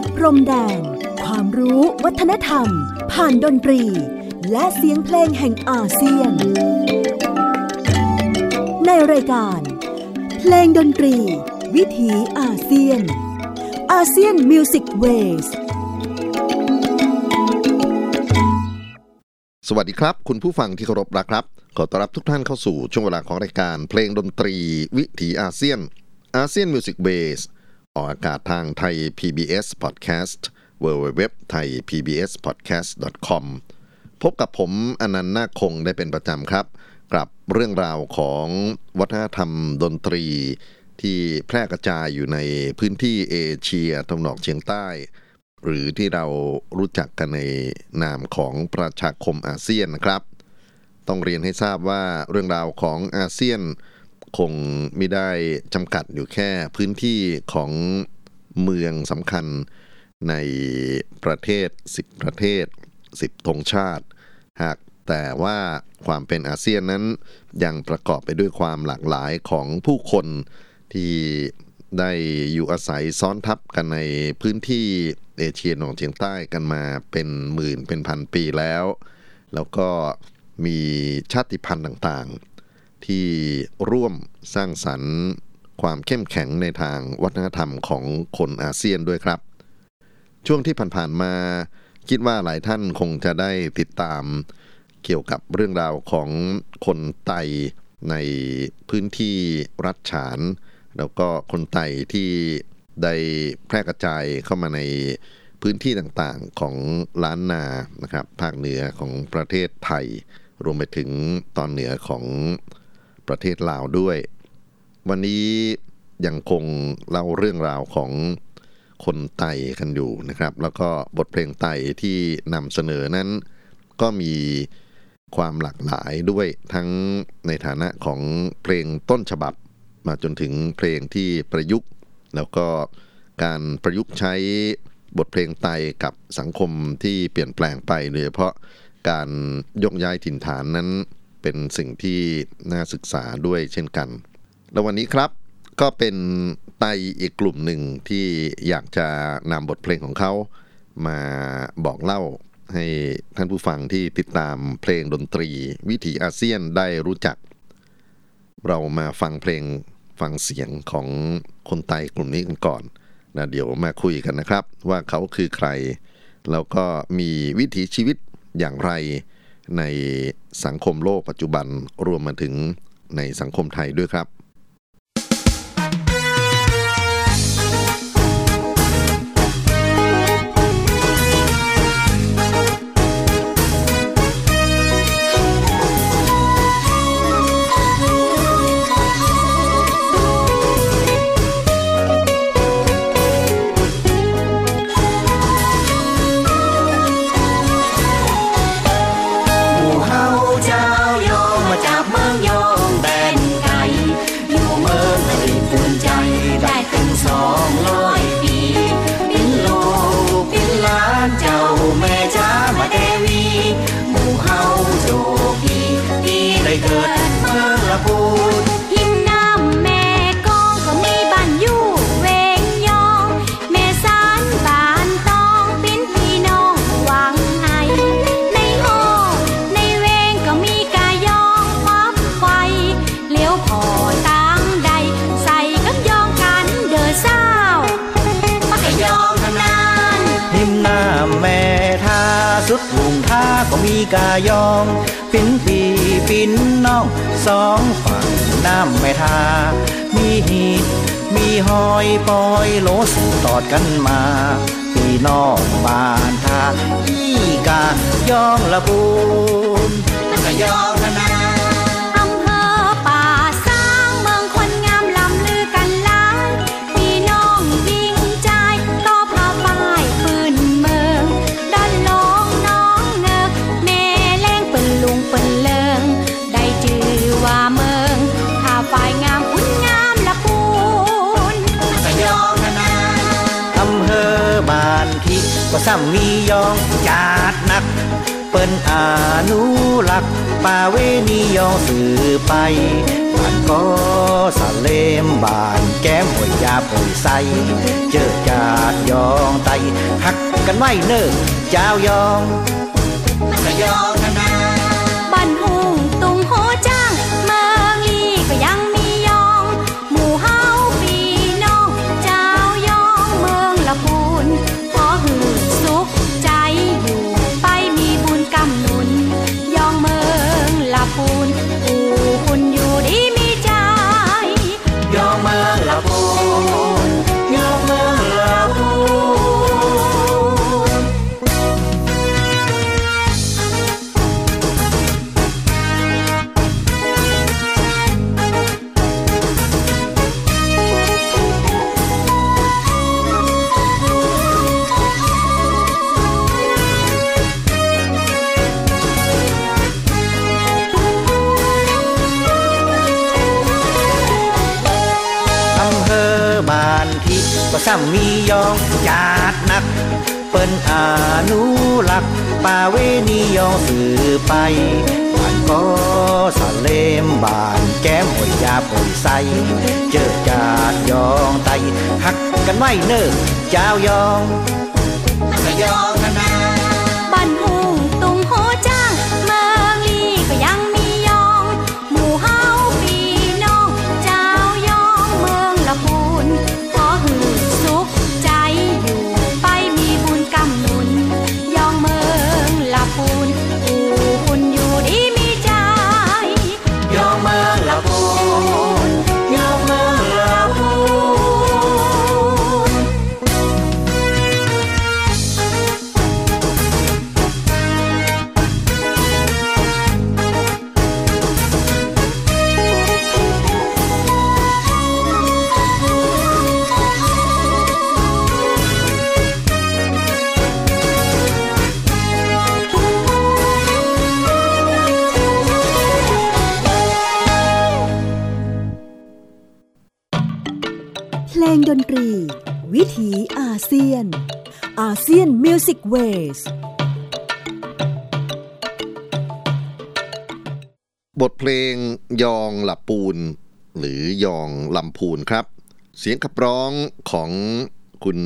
ดพรมแดน ความรู้วัฒนธรรม ผ่านดนตรี และเสียงเพลงแห่งอาเซียน ในรายการ เพลงดนตรี วิถีอาเซียน อาเซียนมิวสิกเวสสวัสดีครับ คุณผู้ฟังที่เคารพรักครับ ขอต้อนรับทุกท่านเข้าสู่ช่วงเวลาของรายการ เพลงดนตรี วิถีอาเซียนASEAN Music Wave ออกอากาศทางไทย PBS Podcast w w w t h a i PBS Podcast com พบกับผมอานันท์นาคคงได้เป็นประจำครับ กับเรื่องราวของวัฒนธรรมดนตรี ที่แพร่กระจายอยู่ในพื้นที่เอเชียตะวันออกเฉียงใต้ หรือที่เรารู้จักกันในนามของประชาคมอาเซียนนะครับ ต้องเรียนให้ทราบว่าเรื่องราวของอาเซียน คงไม่ได้จำกัดอยู่แค่พื้นที่ของเมืองสำคัญในประเทศ 10 ประเทศ 10ธงชาติ หากแต่ว่าความเป็นอาเซียนนั้นยังประกอบไปด้วยความหลากหลายของผู้คนที่ได้อยู่อาศัยซ้อนทับกันในพื้นที่เอเชียตะวันออกเฉียงใต้กันมาเป็นหมื่นเป็นพันปีแล้ว แล้วก็มีชาติพันธุ์ต่าง ที่ร่วมสร้างสรรค์ความเข้มแข็งในทางวัฒนธรรมของคนอาเซียนด้วยครับ ช่วงที่ผ่านๆมาคิดว่าหลายท่านคงจะได้ติดตามเกี่ยวกับเรื่องราวของคนไตในพื้นที่รัฐฉาน แล้วก็คนไตที่ได้แพร่กระจายเข้ามาในพื้นที่ต่างๆของล้านนานะครับภาคเหนือของประเทศไทย รวมไปถึงตอนเหนือของ ประเทศลาวด้วย วันนี้ยังคงเล่าเรื่องราวของคนไตกันอยู่นะครับ แล้วก็บทเพลงไตที่นำเสนอนั้น ก็มีความหลากหลายด้วยทั้งในฐานะของเพลงต้นฉบับ มาจนถึงเพลงที่ประยุกต์ แล้วก็การประยุกต์ใช้บทเพลงไตกับสังคมที่เปลี่ยนแปลงไปโดยเฉพาะการยกย้ายถิ่นฐานนั้น เป็นสิ่งที่น่าศึกษาด้วยเช่นกัน แล้ววันนี้ครับก็เป็นไตอีกกลุ่มหนึ่งที่อยากจะนำบทเพลงของเขามาบอกเล่าให้ท่านผู้ฟังที่ติดตามเพลงดนตรี วิถีอาเซียนได้รู้จัก เรามาฟังเพลงฟังเสียงของคนไตกลุ่มนี้กันก่อนนะเดี๋ยวมาคุยกันนะครับ ว่าเขาคือใคร แล้วก็มีวิถีชีวิตอย่างไร ในสังคมโลกปัจจุบันรวมมาถึงในสังคมไทยด้วยครับ สองฝั่งน้ำไม่ทา มีหีดมีหอยปอยโลสืตอดกันมาพี่น้องบานทาอีกายองละบูนกะยอง ก็ซ้ำมียองจาดนัก เปิ้นอนุรักษ์ป่าเวนียองสื่อไปไปานก็สะเลมบานแก้มหวยยาป่วยใส เจอจาดยองไตหักกันไว้เนิ่เจ้ายองกะยอง ก็ซ้ำมียองจาดนัก เปิ้นอนุรักษ์ป่าเวนียองสื่อไปบ้านก็สะเลมบานแก้มหอยยาป่วยใส เจอจาดยองไตหักกันไว้เนิ่เจ้ายองยอง เซียน ASEAN Music Waveบทเพลงยองหละปูน หรือยองลำพูนครับ เสียงขับร้องของคุณ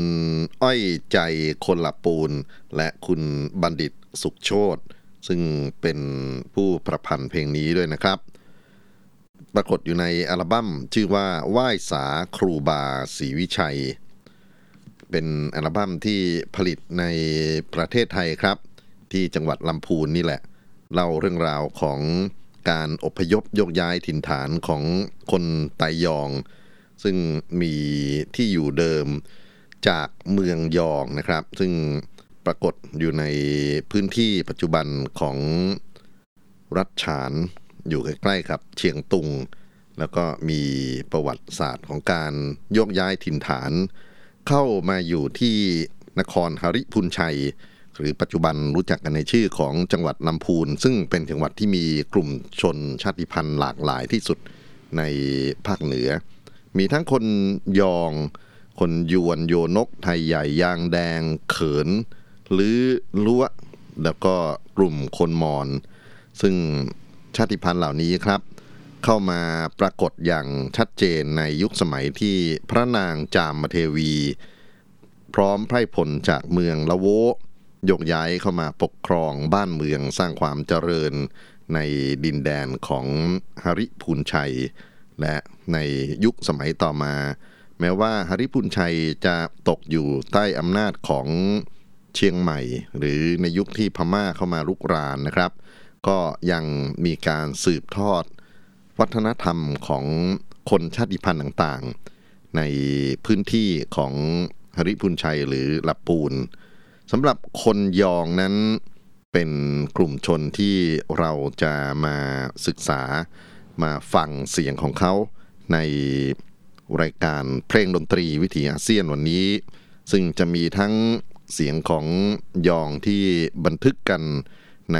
อ้อยใจคนหละปูน และคุณบัณฑิตสุขโชตซึ่งเป็นผู้ประพันธ์เพลงนี้ด้วยนะครับ ปรากฏอยู่ในอัลบั้มชื่อว่าไหว้สาครูบาศรีวิชัย เป็นอัลบั้มที่ผลิตในประเทศไทยครับ ที่จังหวัดลำพูนนี่แหละ เล่าเรื่องราวของการอพยพโยกย้ายถิ่นฐานของคนไตยอง ซึ่งมีที่อยู่เดิมจากเมืองยองนะครับ ซึ่งปรากฏอยู่ในพื้นที่ปัจจุบันของรัฐฉานอยู่ใกล้ๆกับ เชียงตุง แล้วก็มีประวัติศาสตร์ของการโยกย้ายถิ่นฐาน เข้ามาอยู่ที่นครหริพุนชัย หรือปัจจุบันรู้จักกันในชื่อของจังหวัดลำพูน ซึ่งเป็นจังหวัดที่มีกลุ่มชนชาติพันธุ์หลากหลายที่สุดในภาคเหนือ มีทั้งคนยอง คนยวนโยนก ไทยใหญ่ยางแดง เขินหรือล้ว แล้วก็กลุ่มคนมอญซึ่งชาติพันธุ์เหล่านี้ครับ เข้ามาปรากฏอย่างชัดเจนในยุคสมัยที่พระนางจามเทวี พร้อมไพร่ผลจากเมืองละโวยกย้ายเข้ามาปกครองบ้านเมืองสร้างความเจริญในดินแดนของฮาริพูนชัย และในยุคสมัยต่อมา แม้ว่าฮาริพูนชัยจะตกอยู่ใต้อำนาจของเชียงใหม่ หรือในยุคที่พม่าเข้ามาลุกรานนะครับ ก็ยังมีการสืบทอด วัฒนธรรมของคนชาติพันธุ์ต่างๆ ในพื้นที่ของฮริพุนชัยหรือลับปูนสำหรับคนยองนั้นเป็นกลุ่มชนที่เราจะมาศึกษามาฟังเสียงของเขาในรายการเพลงดนตรีวิถีอาเซียนวันนี้ ซึ่งจะมีทั้งเสียงของยองที่บันทึกกันใน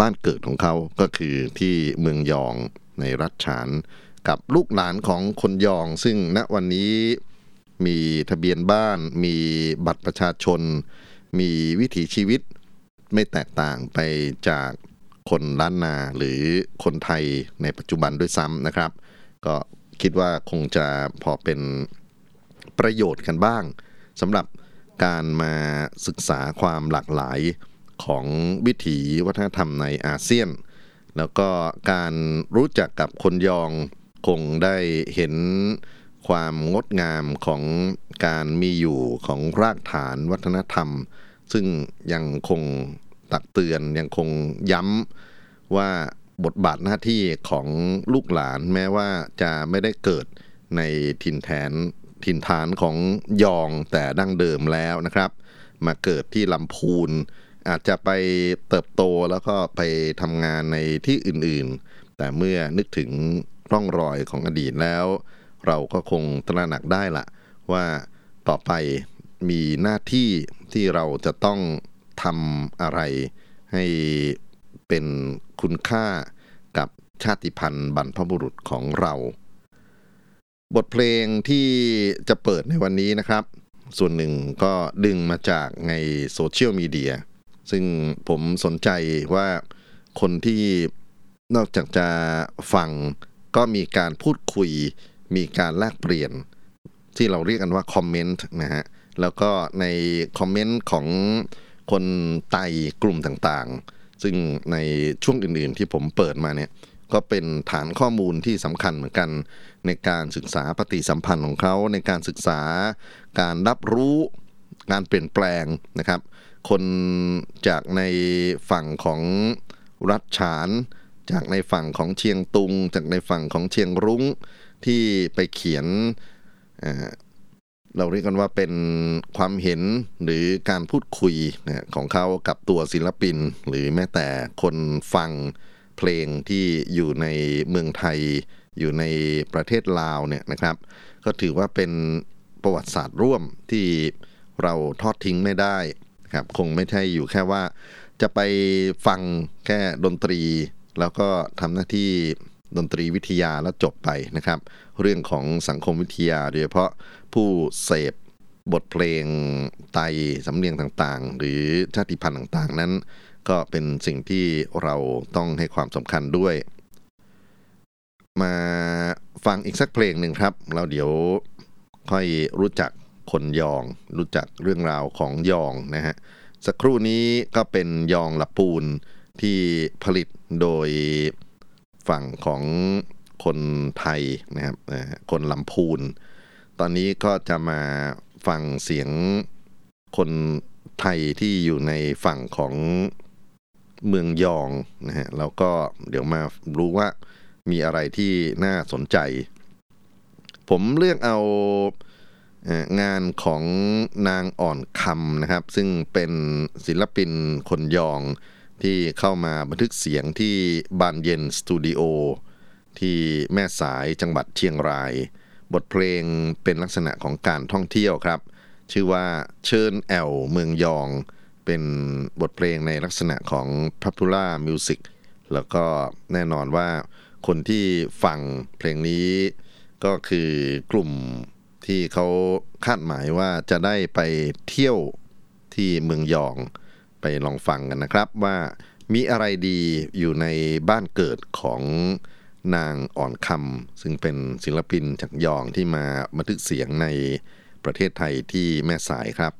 บ้านเกิดของเขาก็คือที่เมืองยองในรัฐฉาน กับลูกหลานของคนยอง ซึ่งณวันนี้มีทะเบียนบ้าน มีบัตรประชาชน มีวิถีชีวิตไม่แตกต่างไปจากคนล้านนาหรือคนไทยในปัจจุบันด้วยซ้ำนะครับ ก็คิดว่าคงจะพอเป็นประโยชน์กันบ้างสำหรับการมาศึกษาความหลากหลาย ของวิถีวัฒนธรรมในอาเซียน แล้วก็การรู้จักกับคนยองคงได้เห็นความงดงามของการมีอยู่ของรากฐานวัฒนธรรม ซึ่งยังคงตักเตือนยังคงย้ำว่าบทบาทหน้าที่ของลูกหลานแม้ว่าจะไม่ได้เกิดในถิ่นแทนถิ่นฐานของยองแต่ดั้งเดิมแล้วนะครับ มาเกิดที่ลำพูน อาจจะไปเติบโตแล้วก็ไปทำงานในที่อื่นๆ แต่เมื่อนึกถึงร่องรอยของอดีตแล้ว เราก็คงตระหนักได้ละว่าต่อไปมีหน้าที่ที่เราจะต้องทำอะไรให้เป็นคุณค่ากับชาติพันธุ์บรรพบุรุษของเรา บทเพลงที่จะเปิดในวันนี้นะครับ ส่วนหนึ่งก็ดึงมาจากในโซเชียลมีเดีย ซึ่งผมสนใจว่าคนที่นอกจากจะฟังก็มีการพูดคุย มีการแลกเปลี่ยน ที่เราเรียกกันว่าคอมเมนต์นะฮะ แล้วก็ในคอมเมนต์ของคนไตกลุ่มต่างๆ ซึ่งในช่วงอื่นๆที่ผมเปิดมาเนี่ย ก็เป็นฐานข้อมูลที่สำคัญเหมือนกัน ในการศึกษาปฏิสัมพันธ์ของเขา ในการศึกษาการรับรู้การเปลี่ยนแปลงนะครับ คนจากในฝั่งของรัฐฉาน จากในฝั่งของเชียงตุง จากในฝั่งของเชียงรุ้งที่ไปเขียนเราเรียกกันว่าเป็นความเห็นหรือการพูดคุยของเขากับตัวศิลปิน หรือแม้แต่คนฟังเพลงที่อยู่ในเมืองไทย อยู่ในประเทศลาวเนี่ยนะครับ ก็ถือว่าเป็นประวัติศาสตร์ร่วมที่เราทอดทิ้งไม่ได้ ครับ คงไม่ใช่อยู่แค่ว่า จะไปฟังแค่ดนตรี แล้วก็ทำหน้าที่ดนตรีวิทยาแล้วจบไปนะครับ เรื่องของสังคมวิทยาโดยเฉพาะผู้เสพบทเพลงไตสำเนียงต่างๆ หรือชาติพันธุ์ต่างๆ นั้น ก็เป็นสิ่งที่เราต้องให้ความสำคัญด้วย มาฟังอีกสักเพลงหนึ่งครับแล้วเดี๋ยวค่อยรู้จัก คนยอง รู้จักเรื่องราวของยองนะฮะสักครู่นี้ก็เป็นยองละปูนที่ผลิตโดยฝั่งของคนไทยนะครับคนลำพูน ตอนนี้ก็จะมาฟังเสียงคนไทยที่อยู่ในฝั่งของเมืองยองนะฮะแล้วก็เดี๋ยวมารู้ว่ามีอะไรที่น่าสนใจ ผมเลือกเอา งานของนางอ่อนคำนะครับ ซึ่งเป็นศิลปินคนยองที่เข้ามาบันทึกเสียงที่บานเย็นสตูดิโอที่แม่สายจังหวัดเชียงราย บทเพลงเป็นลักษณะของการท่องเที่ยวครับ ชื่อว่าเชิญแอลเมืองยอง เป็นบทเพลงในลักษณะของ popular music แล้วก็แน่นอนว่าคนที่ฟังเพลงนี้ก็คือกลุ่ม ที่เขาคาดหมายว่าจะได้ไปเที่ยวที่เมืองยองไปลองฟังกันนะครับว่ามีอะไรดีอยู่ในบ้านเกิดของนางอ่อนคำซึ่งเป็นศิลปินจากยองที่มาบันทึกเสียงในประเทศไทยที่แม่สายครับ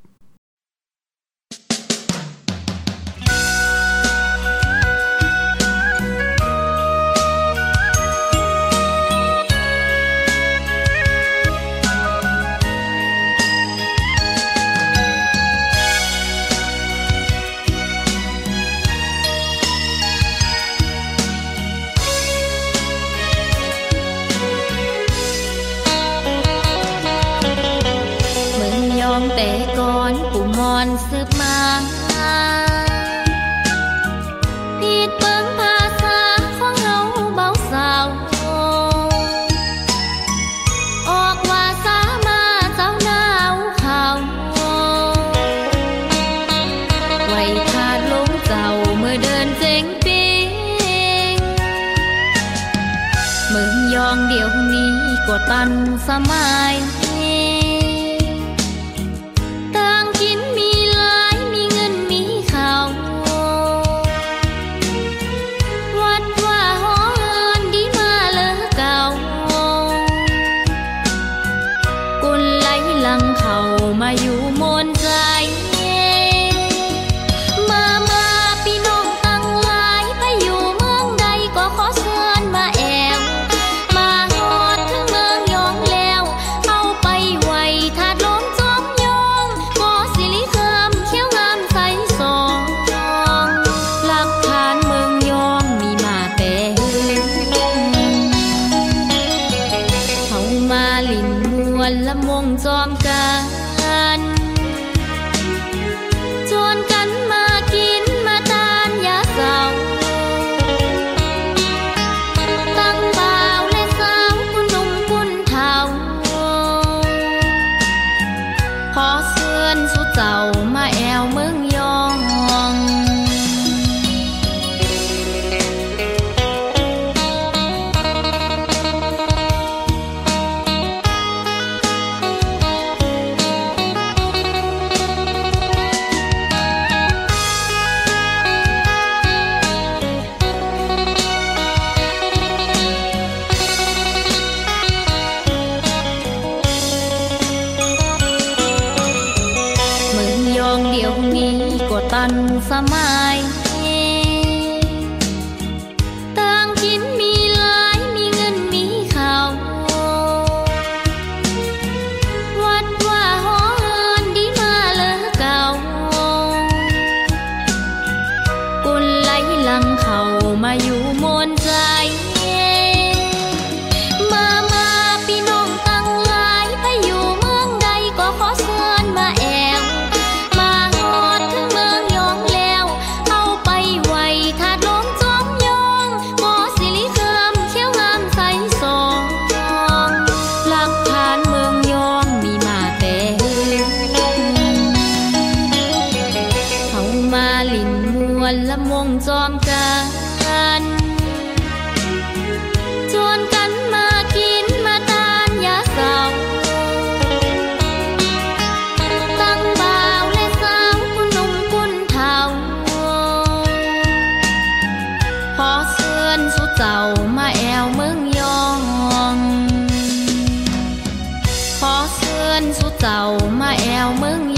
สู่เจ้ามาแอวเมือ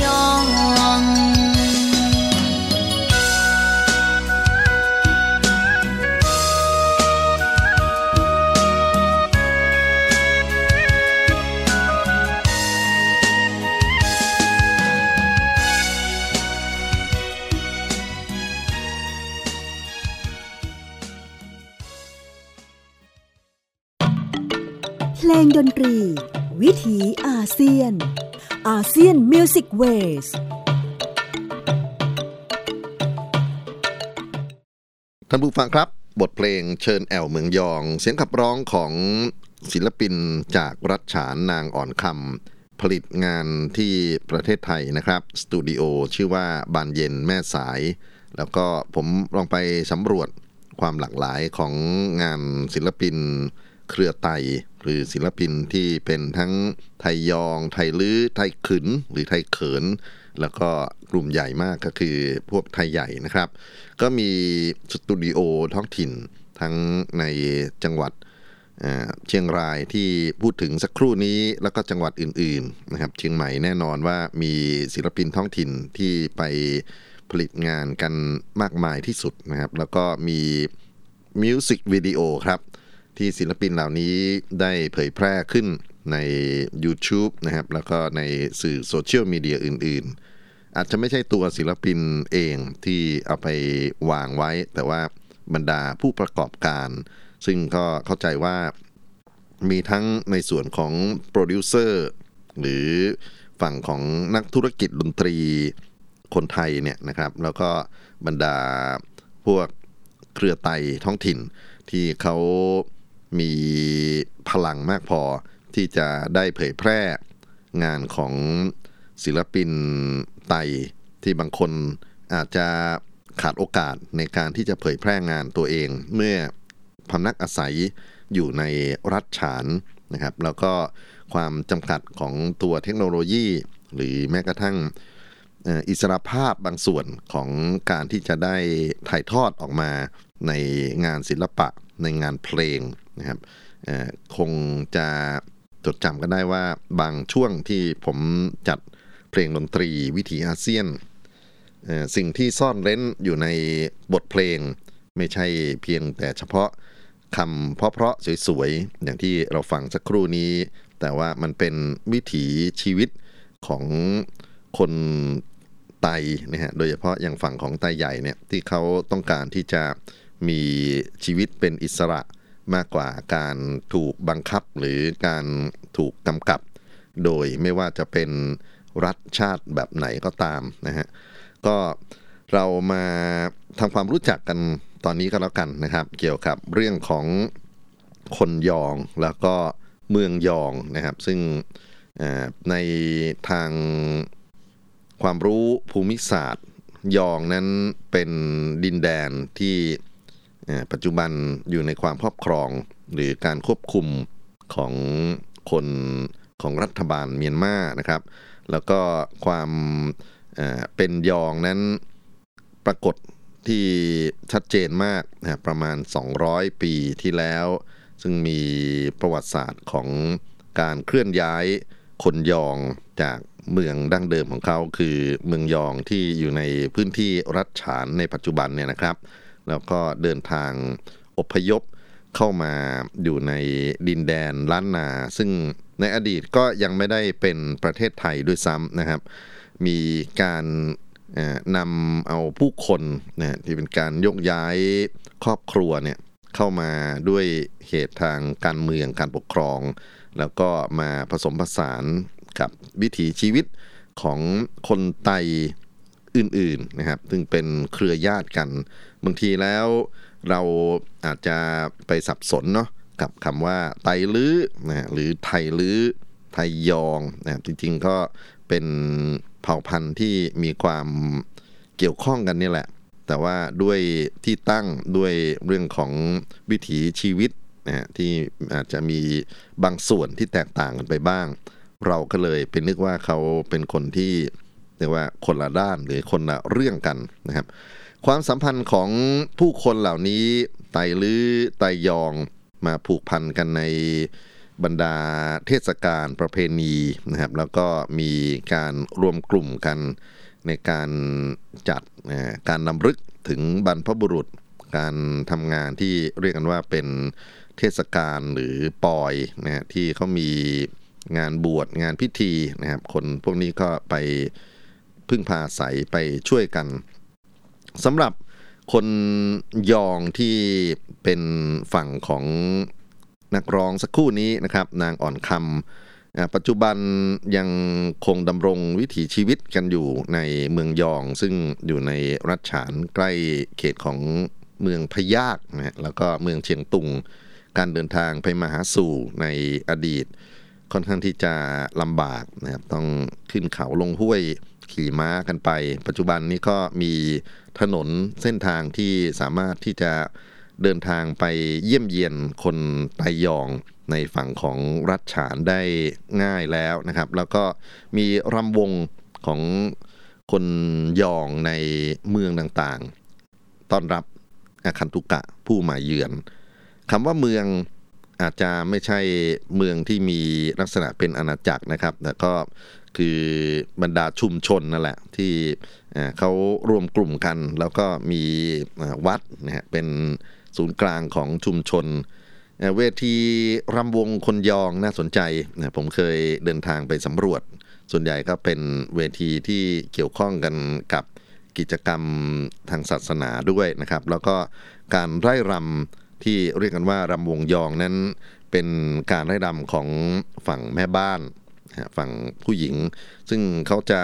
ASEAN Music Waveท่านผู้ฟังครับ บทเพลงเชิญแอวเมืองยอง เสียงขับร้องของศิลปินจากรัฐฉานนางอ่อนคำผลิตงานที่ประเทศไทยนะครับ สตูดิโอชื่อว่าบานเย็นแม่สาย แล้วก็ผมลองไปสำรวจความหลากหลายของงานศิลปินเครือไต หรือศิลปินที่เป็นทั้งไทยยอง ไทยลื้อ ไทยขึนหรือไทยเขิน แล้วก็กลุ่มใหญ่มากก็คือพวกไทยใหญ่นะครับ ก็มีสตูดิโอท้องถิ่นทั้งในจังหวัดเชียงรายที่พูดถึงสักครู่นี้แล้วก็จังหวัดอื่นๆนะครับเชียงใหม่แน่นอนว่ามีศิลปินท้องถิ่นที่ไปผลิตงานกันมากมายที่สุดนะครับ แล้วก็มีมิวสิกวิดีโอครับ ที่ศิลปินเหล่านี้ได้เผยแพร่ขึ้นใน YouTube นะครับ แล้วก็ในสื่อโซเชียลมีเดียอื่น ๆ อาจจะไม่ใช่ตัวศิลปินเองที่เอาไปวางไว้ แต่ว่าบรรดาผู้ประกอบการ ซึ่งก็เข้าใจว่ามีทั้งในส่วนของโปรดิวเซอร์หรือฝั่งของนักธุรกิจดนตรีคนไทยเนี่ยนะครับ แล้วก็บรรดาพวกเครือไตท้องถิ่นที่เขา มีพลังมากพอที่จะได้เผยแพร่งานของศิลปินไตที่บางคนอาจจะขาดโอกาสในการที่จะเผยแพร่งานตัวเอง เมื่อพำนักอาศัยอยู่ในรัฐฉานนะครับ แล้วก็ความจำกัดของตัวเทคโนโลยี หรือแม้กระทั่งอิสรภาพบางส่วนของการที่จะได้ถ่ายทอดออกมาในงานศิลปะ ในงานเพลงนะครับคงจะจดจำกันได้ว่าบางช่วงที่ผมจัดเพลงดนตรีวิถีอาเซียน สิ่งที่ซ่อนเร้นอยู่ในบทเพลง ไม่ใช่เพียงแต่เฉพาะคำเพราะๆสวยๆ อย่างที่เราฟังสักครู่นี้ แต่ว่ามันเป็นวิถีชีวิตของคนไตนะฮะโดยเฉพาะอย่างฝั่งของไตใหญ่เนี่ยที่เขาต้องการที่จะ มีชีวิตเป็นอิสระมากกว่าการถูกบังคับหรือการถูกกำกับ โดยไม่ว่าจะเป็นรัฐชาติแบบไหนก็ตามนะฮะก็เรามาทำความรู้จักกันตอนนี้ก็แล้วกันนะครับ เกี่ยวกับเรื่องของคนยองแล้วก็เมืองยองนะครับ ซึ่งในทางความรู้ภูมิศาสตร์ ยองนั้นเป็นดินแดนที่ ปัจจุบันอยู่ในความครอบครองหรือการควบคุมของคนของรัฐบาลเมียนมานะครับ แล้วก็ความเป็นยองนั้นปรากฏที่ชัดเจนมากนะประมาณ 200 ปีที่แล้ว ซึ่งมีประวัติศาสตร์ของการเคลื่อนย้ายคนยองจากเมืองดั้งเดิมของเขาคือเมืองยองที่อยู่ในพื้นที่รัฐฉานในปัจจุบันเนี่ยนะครับ แล้วก็เดินทางอพยพเข้ามาอยู่ในดินแดนล้านนา ซึ่งในอดีตก็ยังไม่ได้เป็นประเทศไทยด้วยซ้ำนะครับ มีการนำเอาผู้คนนะที่เป็นการยกย้ายครอบครัวเนี่ยเข้ามาด้วยเหตุทางการเมืองการปกครอง แล้วก็มาผสมผสานกับวิถีชีวิตของคนไต อื่นๆนะครับ ซึ่งเป็นเครือญาติกัน บางทีแล้วเราอาจจะไปสับสนเนาะกับคำว่าไตลื้อนะหรือไทยลื้อไทยยองนะครับจริงๆก็เป็นเผ่าพันธุ์ที่มีความเกี่ยวข้องกันนี่แหละ แต่ว่าด้วยที่ตั้งด้วยเรื่องของวิถีชีวิตนะฮะที่อาจจะมีบางส่วนที่แตกต่างกันไปบ้าง เราก็เลยเป็นนึกว่าเขาเป็นคนที่ียกว่าคนละด้านหรือคนละเรื่องกันนะครับ ความสัมพันธ์ของผู้คนเหล่านี้ไตลื้อไตยองมาผูกพันกันในบรรดาเทศกาลประเพณีนะครับ แล้วก็มีการรวมกลุ่มกันในการจัดการนำลึกถึงบรรพบุรุษ การทำงานที่เรียกกันว่าเป็นเทศกาลหรือปอยนะที่เขามีงานบวชงานพิธีนะครับ คนพวกนี้ก็ไป พึ่งพาอาศัยไปช่วยกันสำหรับคนยองที่เป็นฝั่งของนักร้องสักคู่นี้นะครับ นางอ่อนคำปัจจุบันยังคงดำรงวิถีชีวิตกันอยู่ในเมืองยอง ซึ่งอยู่ในรัฐฉานใกล้เขตของเมืองพยากนะแล้วก็เมืองเชียงตุง การเดินทางไปมาหาสู่ในอดีต ค่อนข้างที่จะลำบากนะครับต้องขึ้นเขาลงห้วย ขี่ม้ากันไป ปัจจุบันนี้ก็มีถนนเส้นทางที่สามารถที่จะเดินทางไปเยี่ยมเยียนคนไตยองในฝั่งของรัฐฉานได้ง่ายแล้วนะครับ แล้วก็มีรำวงของคนยองในเมืองต่างๆ ต้อนรับอาคันตุกะผู้มาเยือนคำว่าเมืองอาจจะไม่ใช่เมืองที่มีลักษณะเป็นอาณาจักรนะครับ แต่ก็ คือบรรดาชุมชนนั่นแหละที่เขารวมกลุ่มกัน แล้วก็มีวัดนะฮะเป็นศูนย์กลางของชุมชน เวทีรำวงคนยองน่าสนใจนะผมเคยเดินทางไปสำรวจ ส่วนใหญ่ก็เป็นเวทีที่เกี่ยวข้องกันกับกิจกรรมทางศาสนาด้วยนะครับ แล้วก็การไร่รำที่เรียกกันว่ารำวงยองนั้นเป็นการไร่รำของฝั่งแม่บ้าน ฝั่งผู้หญิง ซึ่งเขาจะ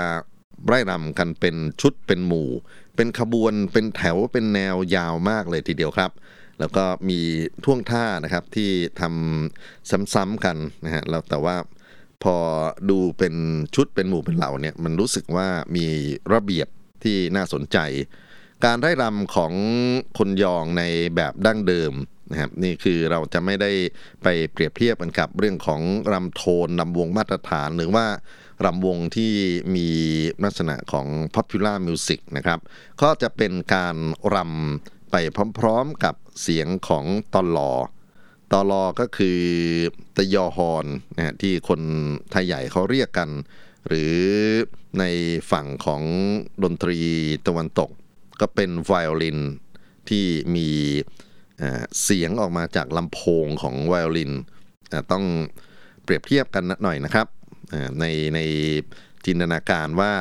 ไร่รำกันเป็นชุดเป็นหมู่ เป็นขบวนเป็นแถวเป็นแนวยาวมากเลยทีเดียวครับ แล้วก็มีท่วงท่านะครับที่ทำซ้ำๆกันนะฮะแล้วแต่ว่าพอดูเป็นชุดเป็นหมู่เป็นเหล่าเนี่ยมันรู้สึกว่ามีระเบียบที่น่าสนใจ การไร่รำของคนยองในแบบดั้งเดิม นะครับนี่คือเราจะไม่ได้ไปเปรียบเทียบกันกับเรื่องของรำโทนรำวงมาตรฐานหรือว่ารำวงที่มีลักษณะของ popular music นะครับ ก็จะเป็นการรำไปพร้อมๆกับเสียงของตอลอตอลอก็คือตะยอฮอนนะที่คนไทยใหญ่เขาเรียกกัน หรือในฝั่งของดนตรีตะวันตก ก็เป็นไวโอลินที่มี เสียงออกมาจากลำโพงของไวโอลินต้องเปรียบเทียบกันหน่อยนะครับในในจินตนาการว่า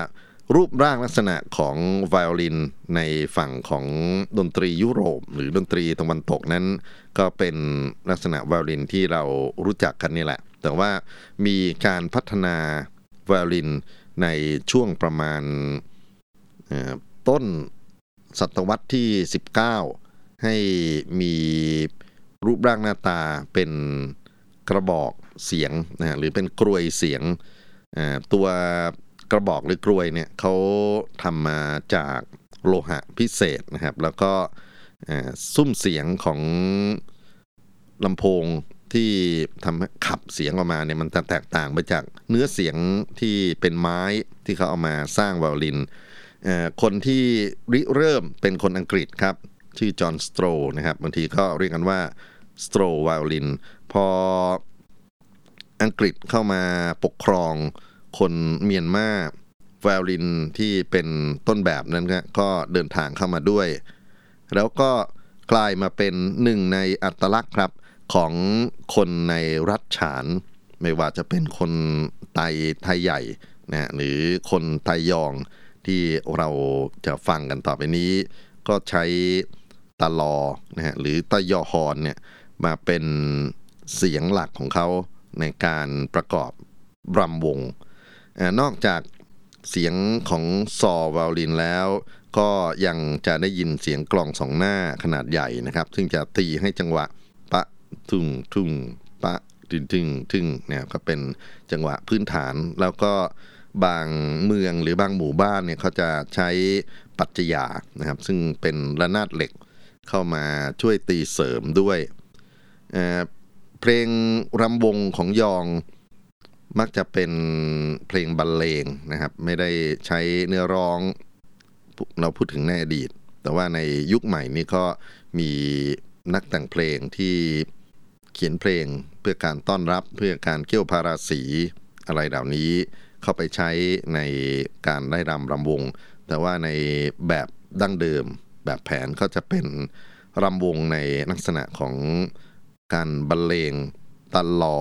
รูปร่างลักษณะของไวโอลินในฝั่งของดนตรียุโรป หรือดนตรีตะวันตกนั้น ก็เป็นลักษณะไวโอลินที่เรารู้จักกันนี่แหละ แต่ว่ามีการพัฒนาไวโอลินในช่วงประมาณต้นศตวรรษที่ 19 ให้มีรูปร่างหน้าตาเป็นกระบอกเสียงนะฮะหรือเป็นกรวยเสียงตัวกระบอกหรือกรวยเนี่ยเขาทำมาจากโลหะพิเศษนะครับ แล้วก็ซุ้มเสียงของลำโพงที่ทำให้ขับเสียงออกมาเนี่ยมันแตกต่างไปจากเนื้อเสียงที่เป็นไม้ที่เขาเอามาสร้างไวโอลินคนที่ริเริ่มเป็นคนอังกฤษครับ ชื่อจอห์นสโตรนะครับบางทีก็เรียกกันว่าสโตรไวโอลินพออังกฤษเข้ามาปกครองคนเมียนมาไวโอลินที่เป็นต้นแบบนั้นก็ก็เดินทางเข้ามาด้วย แล้วก็กลายมาเป็นหนึ่งในอัตลักษณ์ครับของคนในรัฐฉาน ไม่ว่าจะเป็นคนไตไทยใหญ่นะหรือคนไทยยองที่เราจะฟังกันต่อไปนี้ ก็ใช้ ตะลอนะฮะหรือตะยอฮอนเนี่ยมาเป็นเสียงหลักของเขาในการประกอบรำวงอนอกจากเสียงของซอวาลินแล้ว ก็ยังจะได้ยินเสียงกลองสองหน้าขนาดใหญ่นะครับ ซึ่งจะตีให้จังหวะปะทุ่งทุ่งปะทึงทึงทึงเนี่ยก็เป็นจังหวะพื้นฐาน แล้วก็บางเมืองหรือบางหมู่บ้านเนี่ยเขาจะใช้ปัจจยานะครับ ซึ่งเป็นระนาดเหล็ก เข้ามาช่วยตีเสริมด้วยเเพลงรำวงของยองมักจะเป็นเพลงบรรเลงนะครับ ไม่ได้ใช้เนื้อร้องเราพูดถึงในอดีต แต่ว่าในยุคใหม่นี้ก็มีนักแต่งเพลงที่เขียนเพลงเพื่อการต้อนรับเพื่อการเกี่ยวพาราสีอะไรเหล่านี้เข้าไปใช้ในการได้รำรำวง แต่ว่าในแบบดั้งเดิม แบบแผนก็จะเป็นรำวงในลักษณะของการบรรเลงตลอ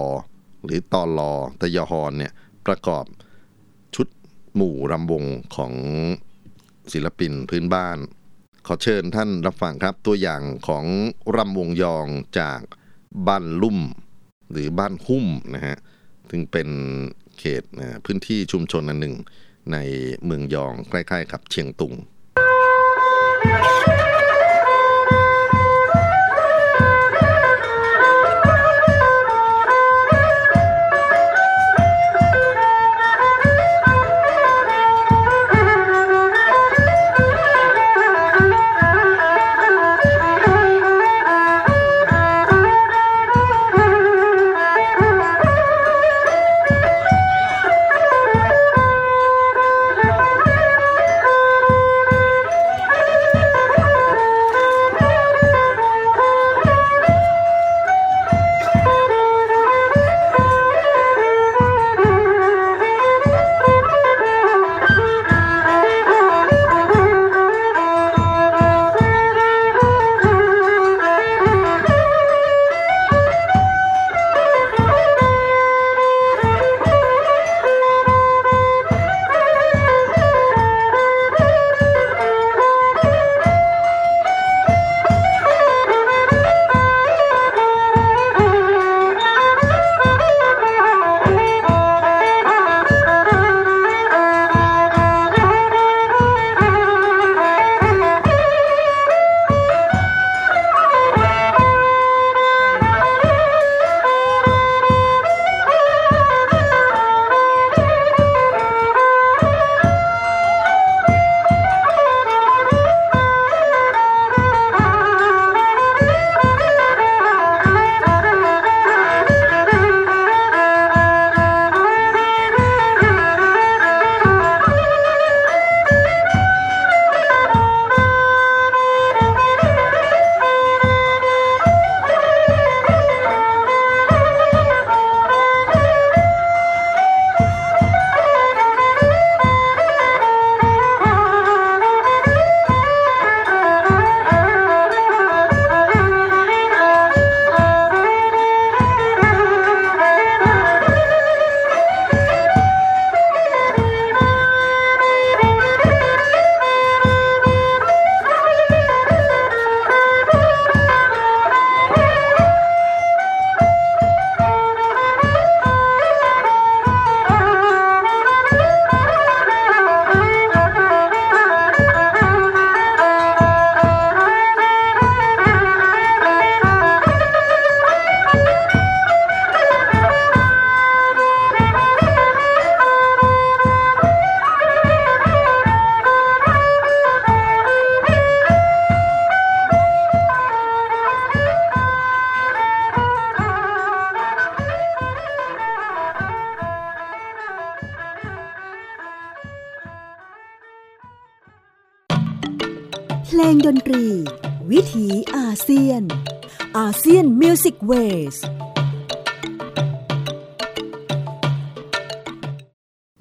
หรือตอลอตะยอฮอนเนี่ยประกอบชุดหมู่รำวงของศิลปินพื้นบ้าน ขอเชิญท่านรับฟังครับตัวอย่างของรำวงยองจากบ้านลุ่ม หรือบ้านหุ้มนะฮะซึ่งเป็นเขตพื้นที่ชุมชนอันหนึ่งในเมืองยองใกล้ๆกับเชียงตุง Thank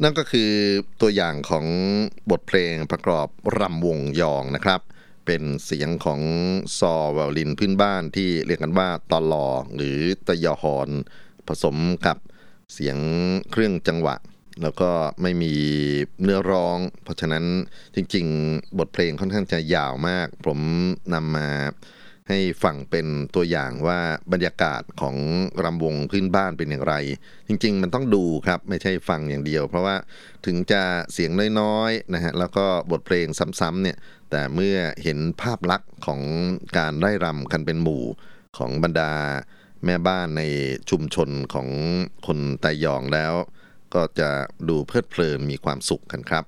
นั่นก็คือตัวอย่างของบทเพลงประกอบรำวงยองนะครับ เป็นเสียงของซอวาลินพื้นบ้านที่เรียกกันว่าตอลอหรือตะยอฮอน ผสมกับเสียงเครื่องจังหวะ แล้วก็ไม่มีเนื้อร้อง เพราะฉะนั้นจริงๆ บทเพลงค่อนข้างจะยาวมาก ผมนำมา ให้ฟังเป็นตัวอย่างว่าบรรยากาศของรำวงพื้นบ้านเป็นอย่างไร จริง ๆ มันต้องดูครับไม่ใช่ฟังอย่างเดียว เพราะว่าถึงจะเสียงน้อยๆนะฮะแล้วก็บทเพลงซ้ำๆเนี่ยแต่เมื่อเห็นภาพลักษณ์ของการไร่รำกันเป็นหมู่ของบรรดาแม่บ้านในชุมชนของคนไตยองแล้ว ก็จะดูเพลิดเพลินมีความสุขกันครับ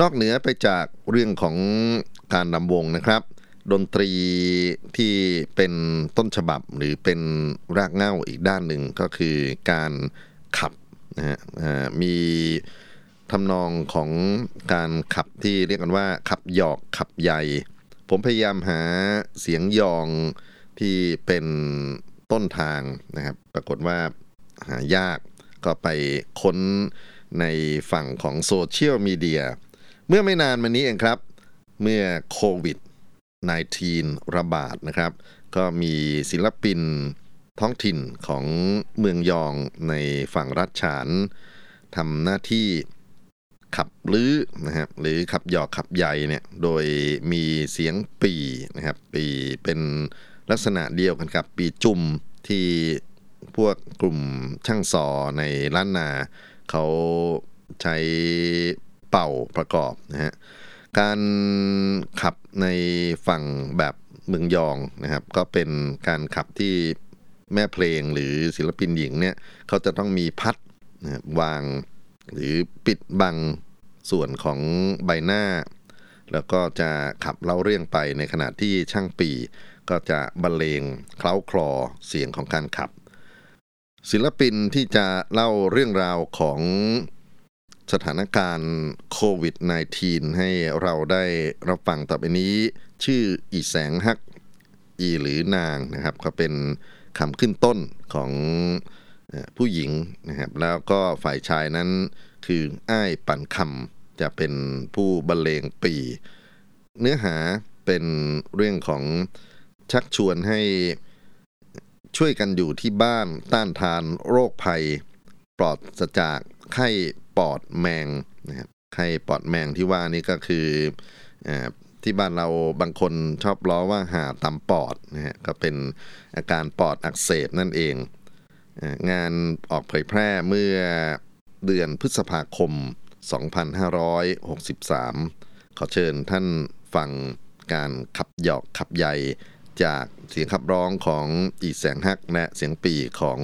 นอกเหนือไปจากเรื่องของการนำวงนะครับ ดนตรีที่เป็นต้นฉบับหรือเป็นรากเหง้าอีกด้านหนึ่งก็คือการขับนะฮะมีทำนองของการขับที่เรียกกันว่า ขับหยอกขับใหญ่ ผมพยายามหาเสียงยองที่เป็นต้นทางนะครับ ปรากฏว่าหายากก็ไปค้นในฝั่งของโซเชียลมีเดียเมื่อไม่นานมานี้เองครับ เมื่อโควิด 19 ระบาดนะครับ ก็มีศิลปินท้องถิ่นของเมืองยองในฝั่งรัฐฉานทำหน้าที่ขับลื้อนะครับหรือขับหยอกขับใหญ่เนี่ยโดยมีเสียงปีนะครับปีเป็นลักษณะเดียวกันกับปีจุ่มที่พวกกลุ่มช่างซอในล้านนา เขาใช้เป่าประกอบนะฮะ การขับในฝั่งแบบเมืองยองนะครับ ก็เป็นการขับที่แม่เพลงหรือศิลปินหญิงเนี่ยเขาจะต้องมีพัดนะวางหรือปิดบังส่วนของใบหน้า แล้วก็จะขับเล่าเรื่องไปในขณะที่ช่างปี ก็จะบรรเลงเคล้าคลอเสียงของการขับ ศิลปินที่จะเล่าเรื่องราวของ สถานการณ์โควิด -19 ให้เราได้รับฟังต่อไปนี้ ชื่ออีแสงฮักอีหรือนางนะครับ ก็เป็นคำขึ้นต้นของผู้หญิงนะครับ แล้วก็ฝ่ายชายนั้นคืออ้ายปันคำจะเป็นผู้บรรเลงปี เนื้อหาเป็นเรื่องของชักชวนให้ช่วยกันอยู่ที่บ้านต้านทานโรคภัย ปลอดจากไข้ ปอดแมงนะครับไข้ปอดแมงที่ว่านี่ก็คืออที่บ้านเราบางคนชอบล้อว่าหาตำปอดนะฮะก็เป็นอาการปอดอักเสบนั่นเอง งานออกเผยแพร่เมื่อเดือนพฤษภาคม 2563 ขอเชิญท่านฟังการขับหยอกขับใหญ่จากเสียงขับร้องของอีแสงฮักและเสียงปีของ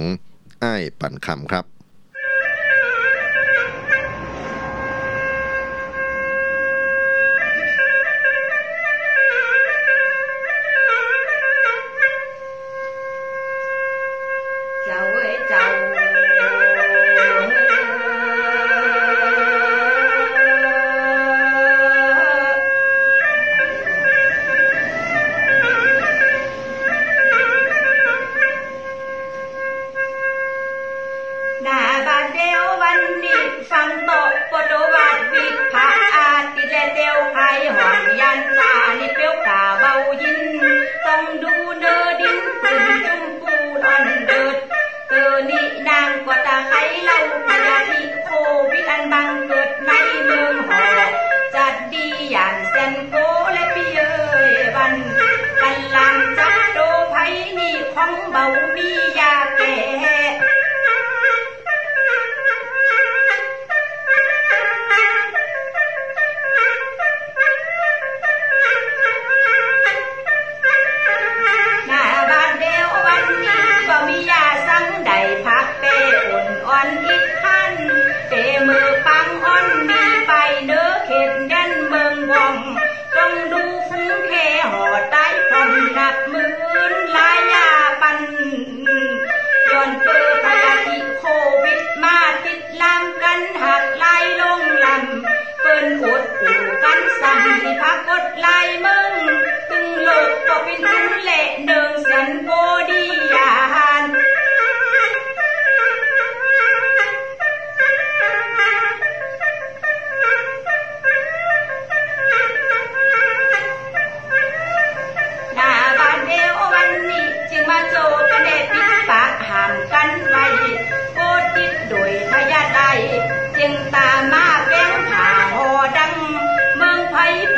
อ้ายปั่นคำครับ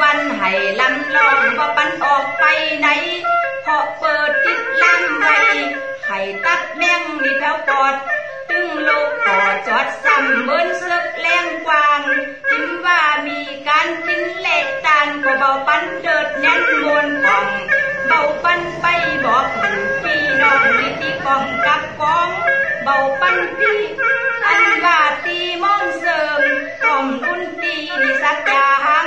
วันให้ลำลองบ่ปันออกไปไหนเพราะเปิดติดลำไว้ให้ตัดแมงนี่แถวปอด ตึงโลูกกอดจอดซ้ำเบิ้นซึกแรงกวางจิมว่ามีการกินเละตานก็เบาปันเดิดแน่นมวนกล่องเบาปันไปบอกถึงพี่น้องวิธีกล่องกับกองเบาปันพี่อันว่าตีมองเสริมกล่อมรุ่นตีนี่สักอย่าง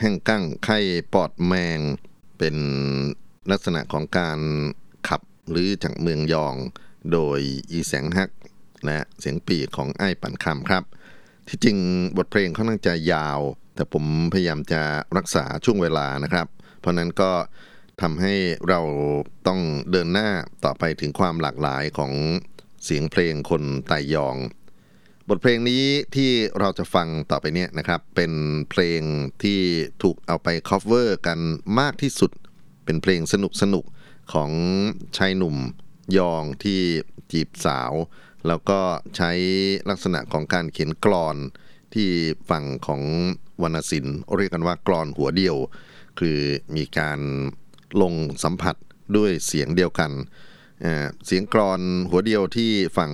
แห่งกั้งไข่ปอดแมง เป็นลักษณะของการขับหรือจากเมืองยอง โดยอีแสงฮักและเสียงปีกของไอ้ปันคำครับ ที่จริงบทเพลงค่อนข้างจะยาว แต่ผมพยายามจะรักษาช่วงเวลานะครับ เพราะนั้นก็ทำให้เราต้องเดินหน้าต่อไปถึงความหลากหลายของเสียงเพลงคนไตยอง บทเพลงนี้ที่เราจะฟังต่อไปเนี่ยนะครับ เป็นเพลงที่ถูกเอาไป cover กันมากที่สุด เป็นเพลงสนุกสนุกๆของชายหนุ่มยองที่จีบสาว แล้วก็ใช้ลักษณะของการเขียนกลอนที่ฝั่งของวรรณศิลป์เรียกกันว่ากลอนหัวเดียว คือมีการลงสัมผัสด้วยเสียงเดียวกันเเสียงกรอนหัวเดียวที่ฝั่ง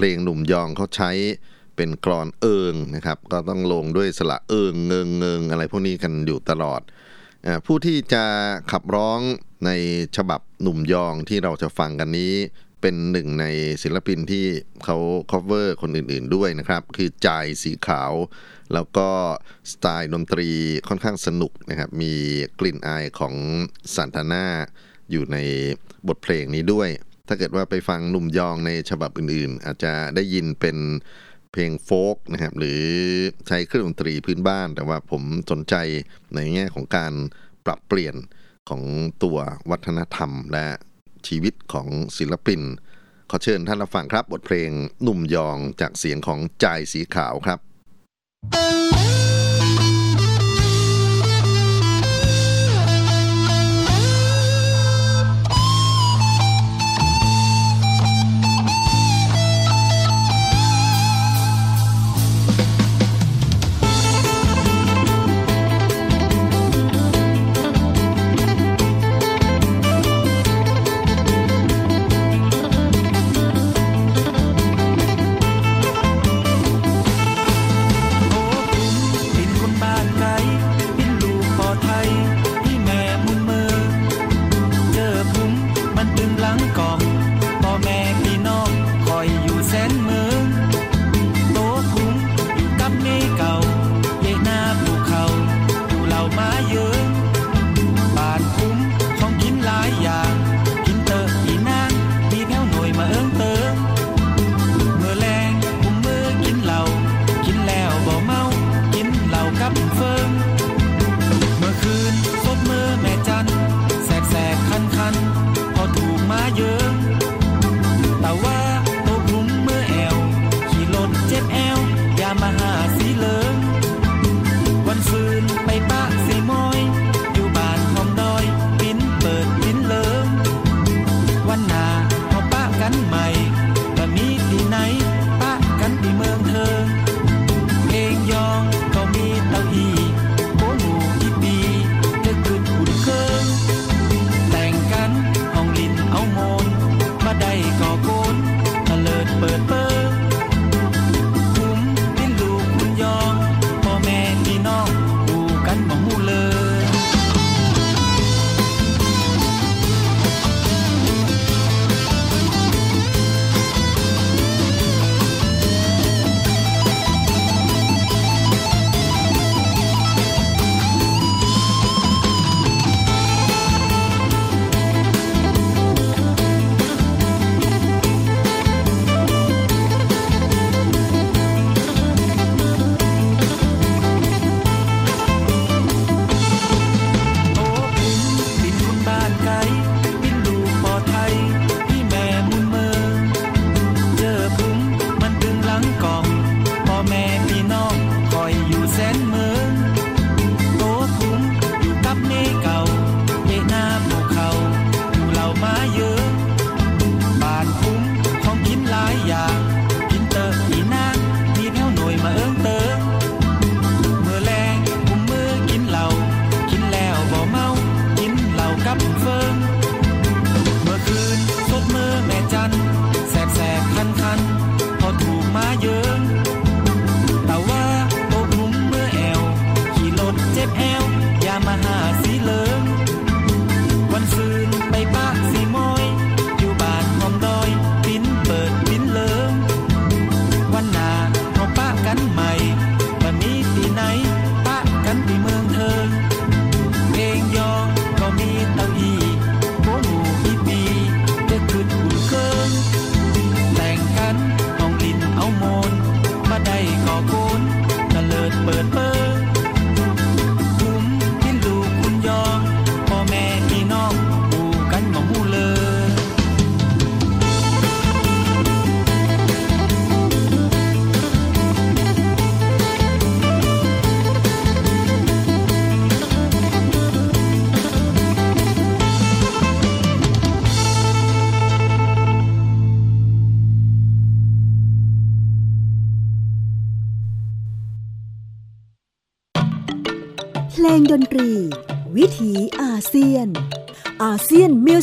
เพลงหนุ่มยองเขาใช้เป็นกรอนเอิงนะครับ ก็ต้องลงด้วยสระเอิงเงิงเงิงอะไรพวกนี้กันอยู่ตลอดอผู้ที่จะขับร้องในฉบับหนุ่มยองที่เราจะฟังกันนี้ เป็นหนึ่งในศิลปินที่เขา cover คนอื่นๆด้วยนะครับ คือจายสีขาว แล้วก็สไตล์ดนตรีค่อนข้างสนุกนะครับ มีกลิ่นอายของสันทนาอยู่ในบทเพลงนี้ด้วย ถ้าเกิดว่าไปฟังหนุ่มยองในฉบับอื่นๆ อาจจะได้ยินเป็นเพลงโฟกนะครับหรือใช้เครื่องดนตรีพื้นบ้าน แต่ว่าผมสนใจในแง่ของการปรับเปลี่ยนของตัววัฒนธรรมและชีวิตของศิลปิน ขอเชิญท่านรับฟังครับบทเพลงหนุ่มยองจากเสียงของจายสีขาวครับ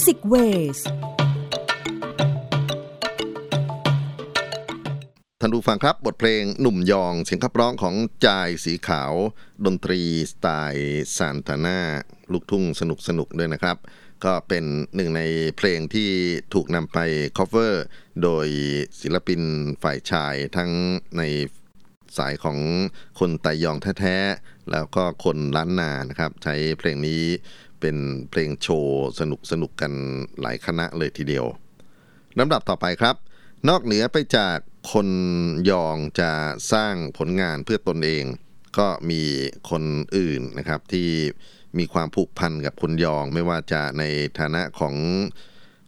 ยนมิวสิกเวสท่านผู้ฟังครับบทเพลงหนุ่มยองเสียงขับร้องของจายสีขาว ดนตรีสไตล์ซานตาน่าลูกทุ่งสนุกสนุกด้วยนะครับ ก็เป็นหนึ่งในเพลงที่ถูกนำไป cover โดยศิลปินฝ่ายชายทั้งในสายของคนไตยองแท้ๆ แล้วก็คนล้านนานะครับ ใช้เพลงนี้ เป็นเพลงโชว์สนุกสนุกกันหลายคณะเลยทีเดียวลำดับต่อไปครับ นอกเหนือไปจากคนยองจะสร้างผลงานเพื่อตนเอง ก็มีคนอื่นนะครับที่มีความผูกพันกับคนยอง ไม่ว่าจะในฐานะของ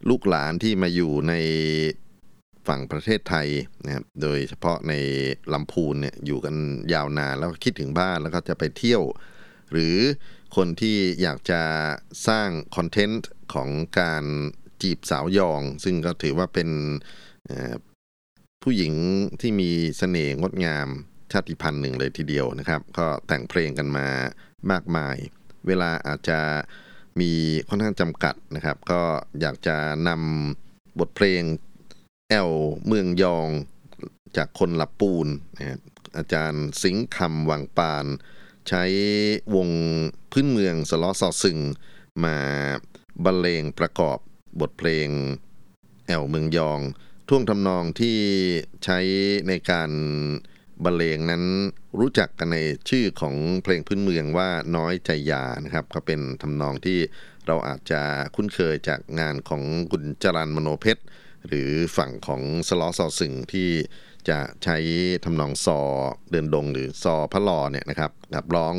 ลูกหลานที่มาอยู่ในฝั่งประเทศไทยนะครับ โดยเฉพาะในลำพูนเนี่ยอยู่กันยาวนานแล้วคิดถึงบ้านแล้วก็จะไปเที่ยว หรือ คนที่อยากจะสร้างคอนเทนต์ของการจีบสาวยอง ซึ่งก็ถือว่าเป็นผู้หญิงที่มีเสน่ห์งดงามชาติพันธุ์หนึ่งเลยทีเดียวนะครับ ก็แต่งเพลงกันมามากมาย เวลาอาจจะมีค่อนข้างจำกัดนะครับ ก็อยากจะนำบทเพลงแอลเมืองยองจากคนหลับปูนนะอาจารย์สิงห์คำวังปาน ใช้วงพื้นเมืองสล้อซอซึง มาบรรเลงประกอบบทเพลง แอลเมืองยอง ท่วงทำนองที่ใช้ในการบรรเลงนั้นรู้จักกันในชื่อของเพลงพื้นเมืองว่าน้อยใจยานะครับ ก็เป็นทำนองที่เราอาจจะคุ้นเคยจากงานของคุณจรันมโนเพชร หรือฝั่งของสล้อซอสึงที่ จะใช้ทำนองซอเดินดงหรือซอพระลอเนี่ยนะครับกับร้อง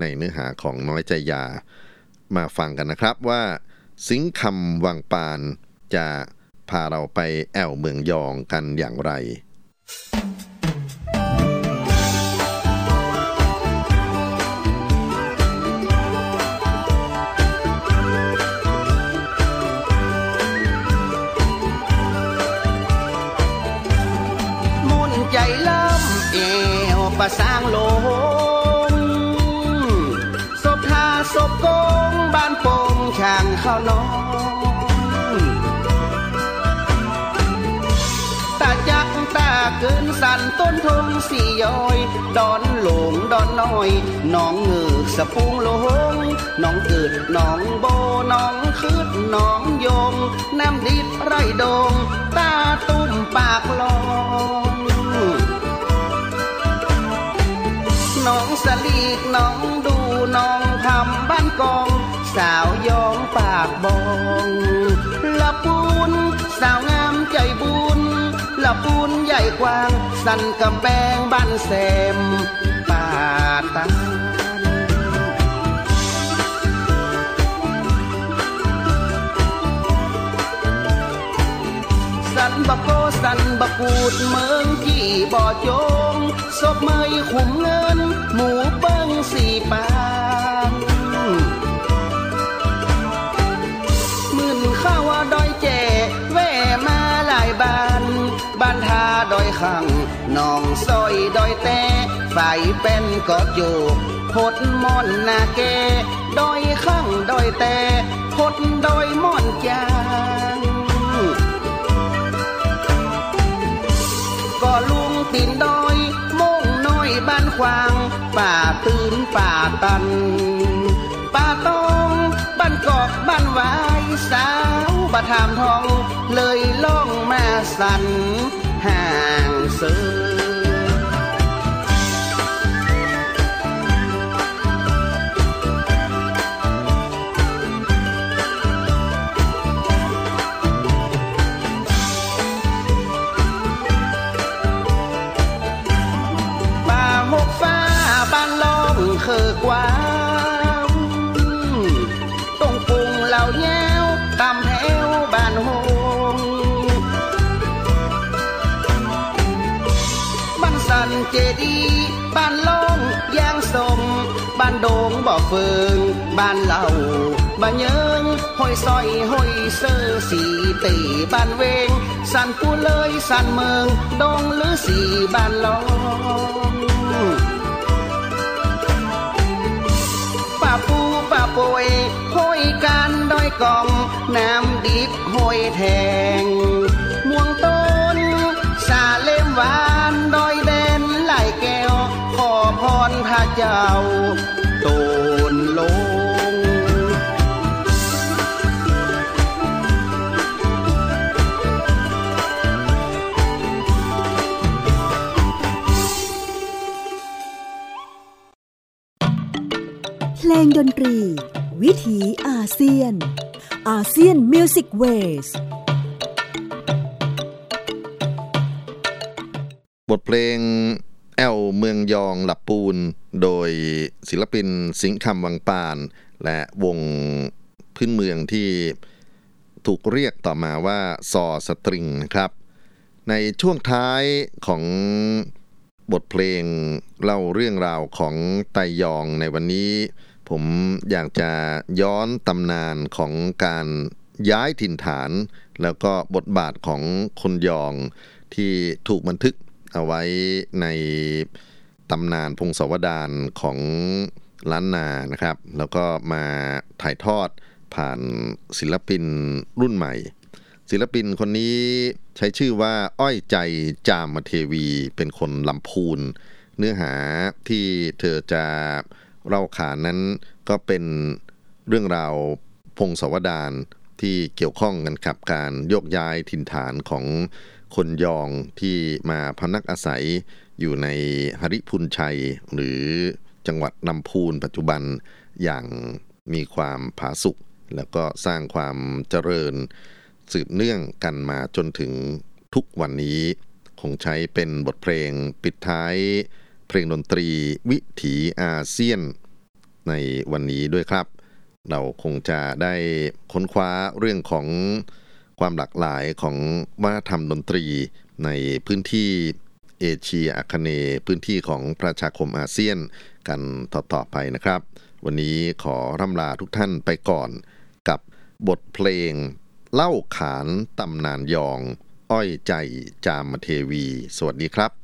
ในเนื้อหาของน้อยใจยา มาฟังกันนะครับว่า สิงคำวังปานจะพาเราไปแอวเมืองยองกันอย่างไร วประสร้างโลงศพทาศพโกงบ้านโป่งช่างเข้านอนตาจักตาเกินสันต้นทงสี่ย้อย ดอนหลงดอนน้อยน้องเงือกสะพุงโลงน้องเกิดน้องโบน้องคืดน้องยงน้ำดิดไรดง ตาตุ้มปา หญ่กว้าง สันกำแพงบ้านแซมป่าตานสันบะโกสันบะกูดเมืองกี่บ่อโจงศพเมยขุมเงิน หมูเปิ้งสี่ปาาดอยขังหนองซอยดอยแต่ไฟเป็นกอดโยกพดมอนนาแกดอยขังดอยแต่พดดอยมอนจางก็ลุงตีนดอยโม่งน้อยบ้านควาง ป่าตื่นป่าตัน ป่าตองบ้านกอกบ้านวายสาวบะทามทอง เลยล่องมาสัน ห่า เจดีย์บ้านล่องยางสม บ้านโดงบ่อเฟิงบ้านเหล่าบ้านเยิงห้อยซอยห้อยเซอร์สีตีบ้านเวง สันปูเลยสันเมืองดงหรือสีบ้านล่องไปกองน้ำดิบห้อยแทงม่วงต้นสาเล่มหวานดอย อพรพระเจ้าโตนลง เพลงดนตรี วิถีอาเซียน ASEAN Music Waysบทเพลง แอ่วเมืองยองหละปูน โดยศิลปินสิงห์คำวังปาน และวงพื้นเมืองที่ถูกเรียกต่อมาว่าซอสตริงนะครับ ในช่วงท้ายของบทเพลงเล่าเรื่องราวของไตยองในวันนี้ ผมอยากจะย้อนตำนานของการย้ายถิ่นฐาน แล้วก็บทบาทของคนยองที่ถูกบันทึก เอาไว้ในตำนานพงศาวดารของล้านนานะครับ แล้วก็มาถ่ายทอดผ่านศิลปินรุ่นใหม่ ศิลปินคนนี้ใช้ชื่อว่าอ้อยใจจามเทวีเป็นคนลำพูน เนื้อหาที่เธอจะเล่าขานนั้นก็เป็นเรื่องราวพงศาวดารที่เกี่ยวข้องกันกับการโยกย้ายถิ่นฐานของ คนยองที่มาพนักอาศัยอยู่ในหริพุนชัย หรือจังหวัดลำพูนปัจจุบันอย่างมีความผาสุกแล้วก็สร้างความเจริญสืบเนื่องกันมาจนถึงทุกวันนี้ คงใช้เป็นบทเพลงปิดท้าย เพลงดนตรีวิถีอาเซียน ในวันนี้ด้วยครับ เราคงจะได้ค้นคว้าเรื่องของ ความหลากหลายของวัฒนธรรมดนตรีในพื้นที่เอเชียอาคเนย์พื้นที่ของประชาคมอาเซียนกันต่อๆไปนะครับ วันนี้ขอร่ำลาทุกท่านไปก่อนกับบทเพลง เล่าขานตำนานยอง อ้อยใจจามเทวี สวัสดีครับ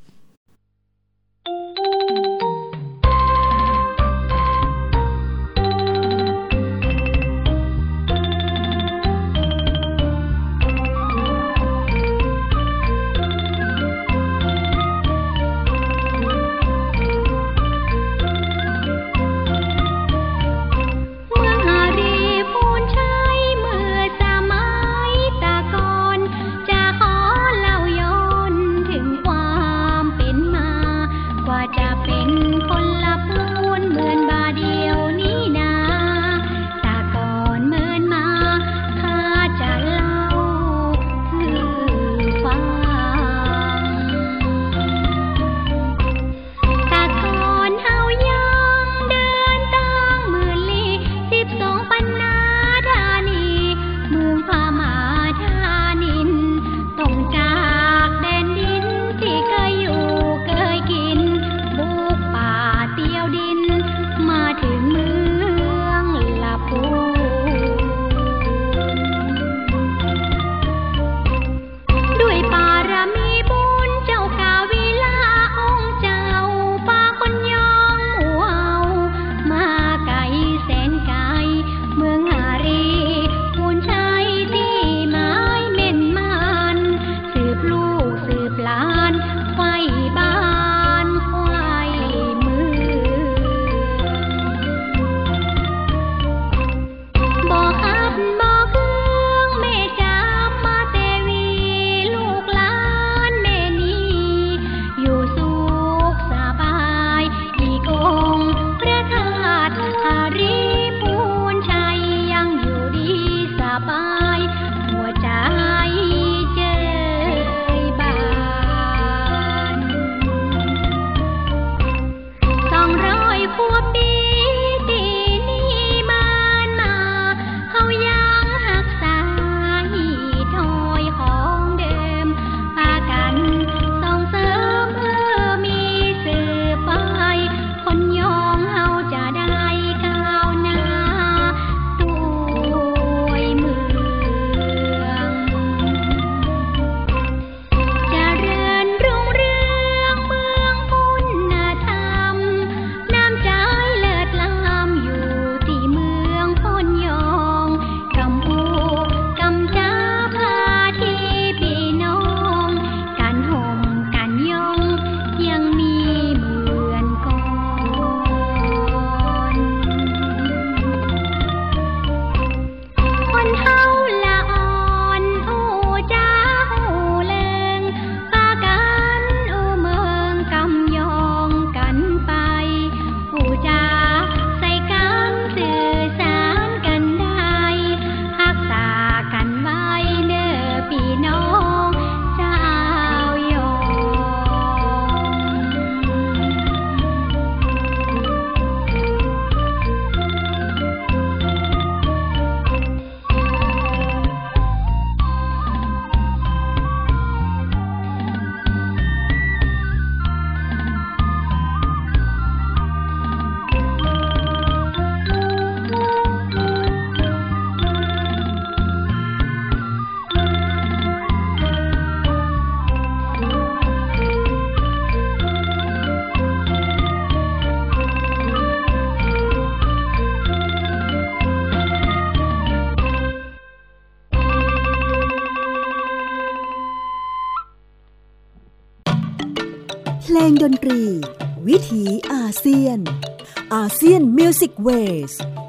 ง